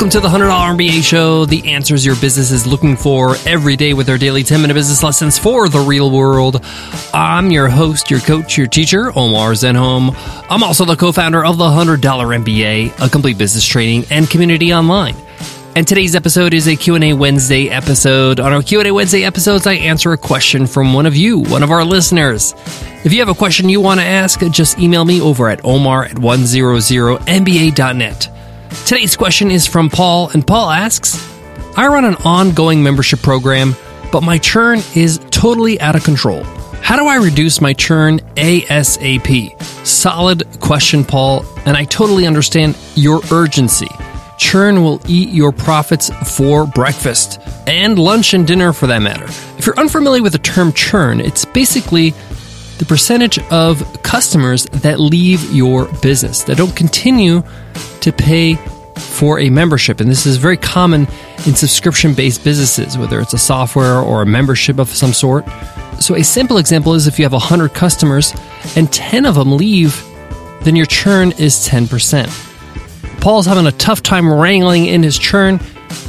Welcome to the $100 MBA show, the answers your business is looking for every day with our daily 10 minute business lessons for the real world. I'm your host, your coach, your teacher, Omar Zenhom. I'm also the co founder of the $100 MBA, a complete business training and community online. And today's episode is a Q&A Wednesday episode. On our Q&A Wednesday episodes, I answer a question from one of you, one of our listeners. If you have a question you want to ask, just email me over at omar at 100mba.net. Today's question is from Paul, and Paul asks I run an ongoing membership program, but my churn is totally out of control. How do I reduce my churn ASAP? Solid question, Paul, and I totally understand your urgency. Churn will eat your profits for breakfast and lunch and dinner for that matter. If you're unfamiliar with the term churn, it's basically the percentage of customers that leave your business, that don't continue to pay for a membership. And this is very common in subscription based businesses, whether it's a software or a membership of some sort. So, a simple example is if you have 100 customers and 10 of them leave, then your churn is 10%. Paul's having a tough time wrangling in his churn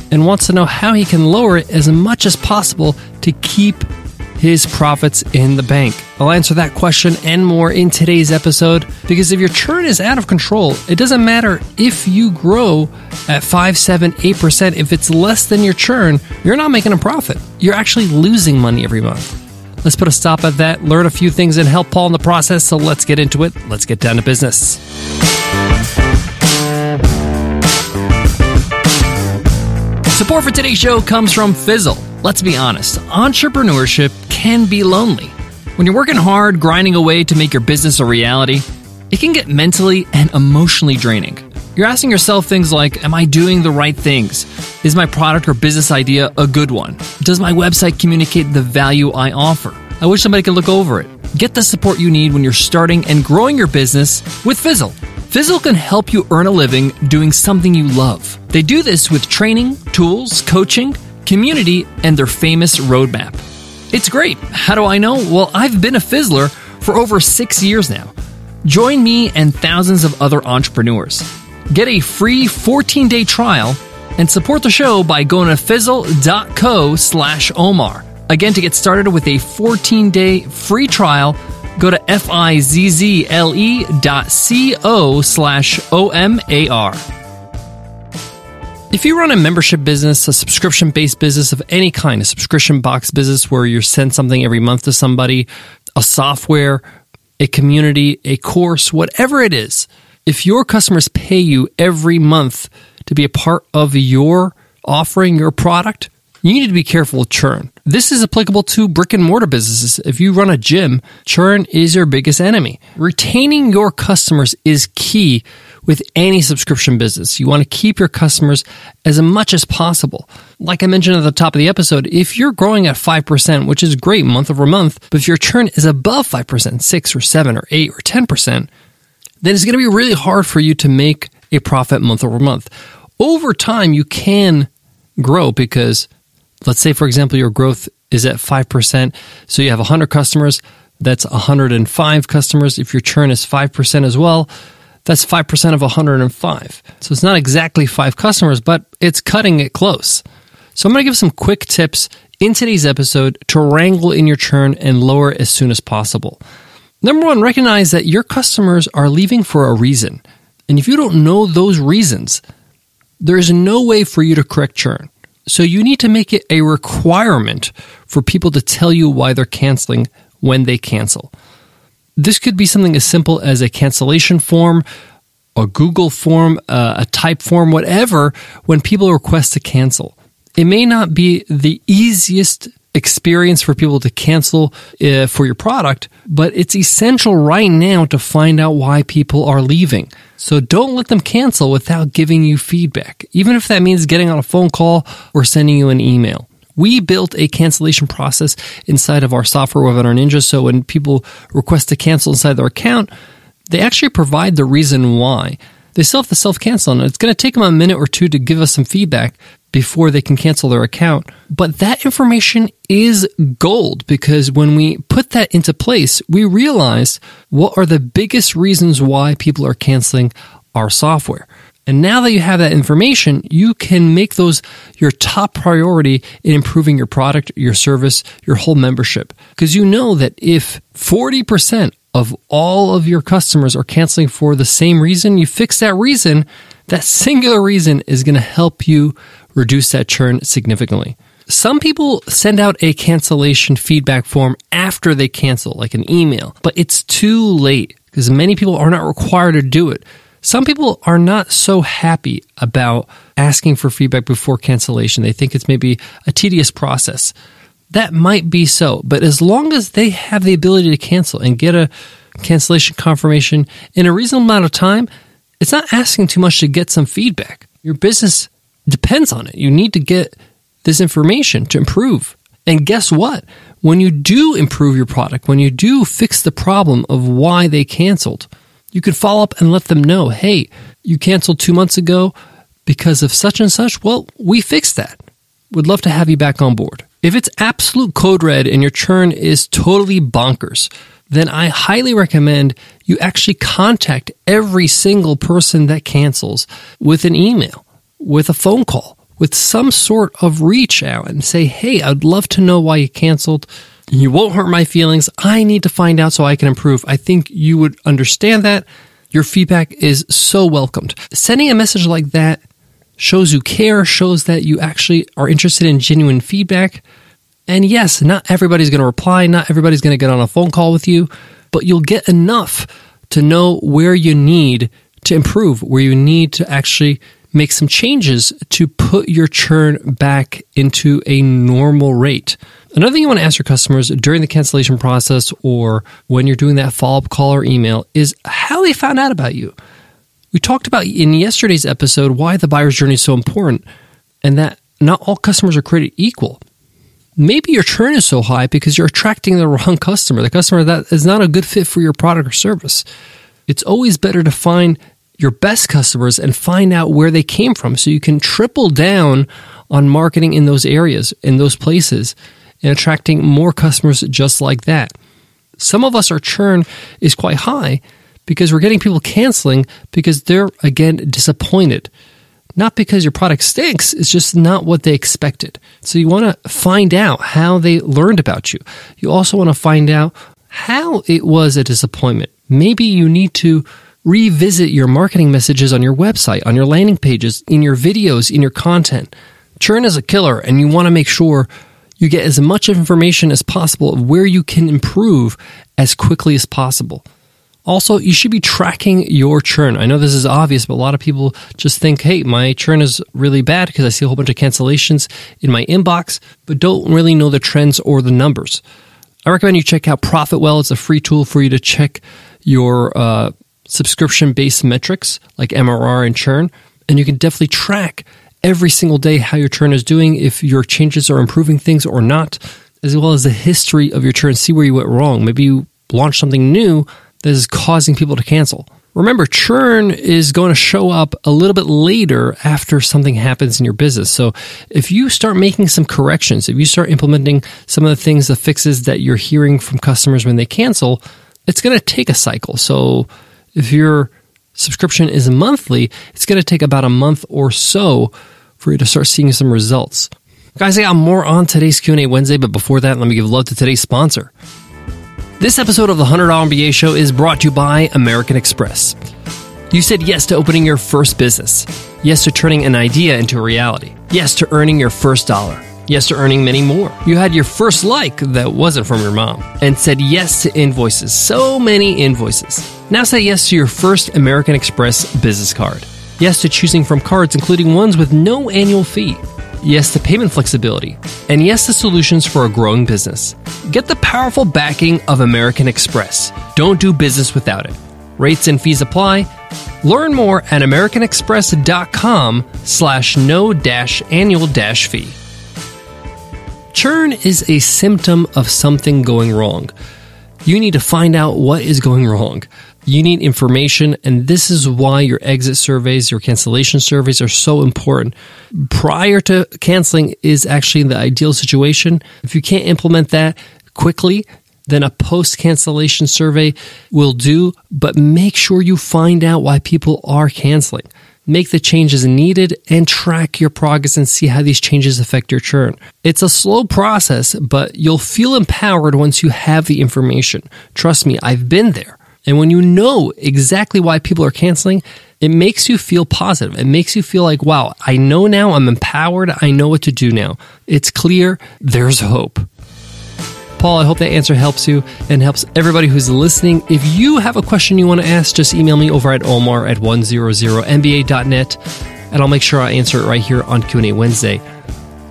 and wants to know how he can lower it as much as possible to keep his profits in the bank? I'll answer that question and more in today's episode because if your churn is out of control, it doesn't matter if you grow at 5, 7, 8%. If it's less than your churn, you're not making a profit. You're actually losing money every month. Let's put a stop at that, learn a few things, and help Paul in the process. So let's get into it. Let's get down to business. Support for today's show comes from Fizzle. Let's be honest, entrepreneurship can be lonely. When you're working hard, grinding away to make your business a reality, it can get mentally and emotionally draining. You're asking yourself things like Am I doing the right things? Is my product or business idea a good one? Does my website communicate the value I offer? I wish somebody could look over it. Get the support you need when you're starting and growing your business with Fizzle. Fizzle can help you earn a living doing something you love. They do this with training, tools, coaching, community, and their famous roadmap. It's great. How do I know? Well, I've been a Fizzler for over six years now. Join me and thousands of other entrepreneurs. Get a free 14 day trial and support the show by going to fizzle.co slash Omar. Again, to get started with a 14 day free trial, go to F-I-Z-Z-L-E dot C-O slash O-M-A-R. If you run a membership business, a subscription based business of any kind, a subscription box business where you send something every month to somebody, a software, a community, a course, whatever it is, if your customers pay you every month to be a part of your offering, your product, you need to be careful with churn. This is applicable to brick and mortar businesses. If you run a gym, churn is your biggest enemy. Retaining your customers is key with any subscription business. You want to keep your customers as much as possible. Like I mentioned at the top of the episode, if you're growing at 5%, which is great month over month, but if your churn is above 5%, 6 or 7 or 8 or 10%, then it's going to be really hard for you to make a profit month over month. Over time, you can grow because let's say, for example, your growth is at 5%. So you have 100 customers. That's 105 customers. If your churn is 5% as well, that's 5% of 105. So it's not exactly five customers, but it's cutting it close. So I'm going to give some quick tips in today's episode to wrangle in your churn and lower as soon as possible. Number one, recognize that your customers are leaving for a reason. And if you don't know those reasons, there is no way for you to correct churn. So you need to make it a requirement for people to tell you why they're canceling when they cancel. This could be something as simple as a cancellation form, a Google form, uh, a Typeform, whatever, when people request to cancel. It may not be the easiest experience for people to cancel uh, for your product, but it's essential right now to find out why people are leaving. So don't let them cancel without giving you feedback, even if that means getting on a phone call or sending you an email. We built a cancellation process inside of our software Webinar Ninja. So when people request to cancel inside their account, they actually provide the reason why. They still have to self cancel, and it's going to take them a minute or two to give us some feedback before they can cancel their account. But that information is gold because when we put that into place, we realize what are the biggest reasons why people are canceling our software. And now that you have that information, you can make those your top priority in improving your product, your service, your whole membership. Because you know that if 40% of all of your customers are canceling for the same reason, you fix that reason, that singular reason is going to help you reduce that churn significantly. Some people send out a cancellation feedback form after they cancel, like an email, but it's too late because many people are not required to do it. Some people are not so happy about asking for feedback before cancellation. They think it's maybe a tedious process. That might be so, but as long as they have the ability to cancel and get a cancellation confirmation in a reasonable amount of time, it's not asking too much to get some feedback. Your business depends on it. You need to get this information to improve. And guess what? When you do improve your product, when you do fix the problem of why they canceled, you can follow up and let them know hey, you canceled two months ago because of such and such. Well, we fixed that. Would love to have you back on board. If it's absolute code red and your churn is totally bonkers, then I highly recommend you actually contact every single person that cancels with an email, with a phone call, with some sort of reach out and say, Hey, I'd love to know why you canceled. You won't hurt my feelings. I need to find out so I can improve. I think you would understand that. Your feedback is so welcomed. Sending a message like that shows you care, shows that you actually are interested in genuine feedback. And yes, not everybody's going to reply, not everybody's going to get on a phone call with you, but you'll get enough to know where you need to improve, where you need to actually make some changes to put your churn back into a normal rate. Another thing you want to ask your customers during the cancellation process or when you're doing that follow up call or email is how they found out about you. We talked about in yesterday's episode why the buyer's journey is so important and that not all customers are created equal. Maybe your churn is so high because you're attracting the wrong customer, the customer that is not a good fit for your product or service. It's always better to find your best customers and find out where they came from so you can triple down on marketing in those areas, in those places, and attracting more customers just like that. Some of us, our churn is quite high because we're getting people canceling because they're, again, disappointed. Not because your product stinks, it's just not what they expected. So you want to find out how they learned about you. You also want to find out how it was a disappointment. Maybe you need to revisit your marketing messages on your website, on your landing pages, in your videos, in your content. Churn is a killer, and you want to make sure you get as much information as possible of where you can improve as quickly as possible. Also, you should be tracking your churn. I know this is obvious, but a lot of people just think, hey, my churn is really bad because I see a whole bunch of cancellations in my inbox, but don't really know the trends or the numbers. I recommend you check out ProfitWell. It's a free tool for you to check your uh, subscription based metrics like MRR and churn. And you can definitely track every single day how your churn is doing, if your changes are improving things or not, as well as the history of your churn, see where you went wrong. Maybe you launched something new that is causing people to cancel. Remember, churn is going to show up a little bit later after something happens in your business. So if you start making some corrections, if you start implementing some of the things, the fixes that you're hearing from customers when they cancel, it's going to take a cycle. So if your subscription is monthly, it's going to take about a month or so for you to start seeing some results. Guys, I got more on today's Q&A Wednesday, but before that, let me give love to today's sponsor. This episode of the $100 MBA Show is brought to you by American Express. You said yes to opening your first business. Yes to turning an idea into a reality. Yes to earning your first dollar. Yes to earning many more. You had your first like that wasn't from your mom and said yes to invoices. So many invoices. Now say yes to your first American Express business card. Yes to choosing from cards, including ones with no annual fee. Yes to payment flexibility. And yes to solutions for a growing business. Get the powerful backing of American Express. Don't do business without it. Rates and fees apply. Learn more at americanexpress.com slash no dash annual dash fee. Churn is a symptom of something going wrong. You need to find out what is going wrong. You need information, and this is why your exit surveys, your cancellation surveys are so important. Prior to canceling is actually the ideal situation. If you can't implement that quickly, then a post cancellation survey will do, but make sure you find out why people are canceling. make the changes needed, and track your progress and see how these changes affect your churn. It's a slow process, but you'll feel empowered once you have the information. Trust me, I've been there. And when you know exactly why people are canceling, it makes you feel positive. It makes you feel like, wow, I know now, I'm empowered, I know what to do now. It's clear, there's hope. Paul, I hope that answer helps you and helps everybody who's listening. If you have a question you want to ask, just email me over at omar at 100mba.net and I'll make sure I answer it right here on Q&A Wednesday.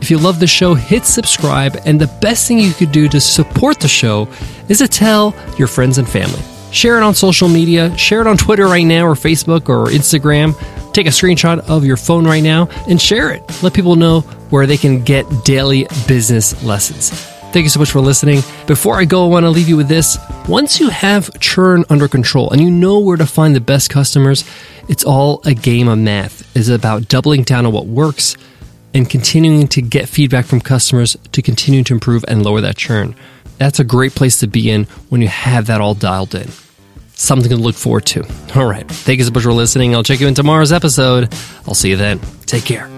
If you love the show, hit subscribe and the best thing you could do to support the show is to tell your friends and family. Share it on social media, share it on Twitter right now or Facebook or Instagram. Take a screenshot of your phone right now and share it. Let people know where they can get daily business lessons. Thank you so much for listening. Before I go, I want to leave you with this. Once you have churn under control and you know where to find the best customers, it's all a game of math. It's about doubling down on what works and continuing to get feedback from customers to continue to improve and lower that churn. That's a great place to be in when you have that all dialed in. Something to look forward to. All right. Thank you so much for listening. I'll check you in tomorrow's episode. I'll see you then. Take care.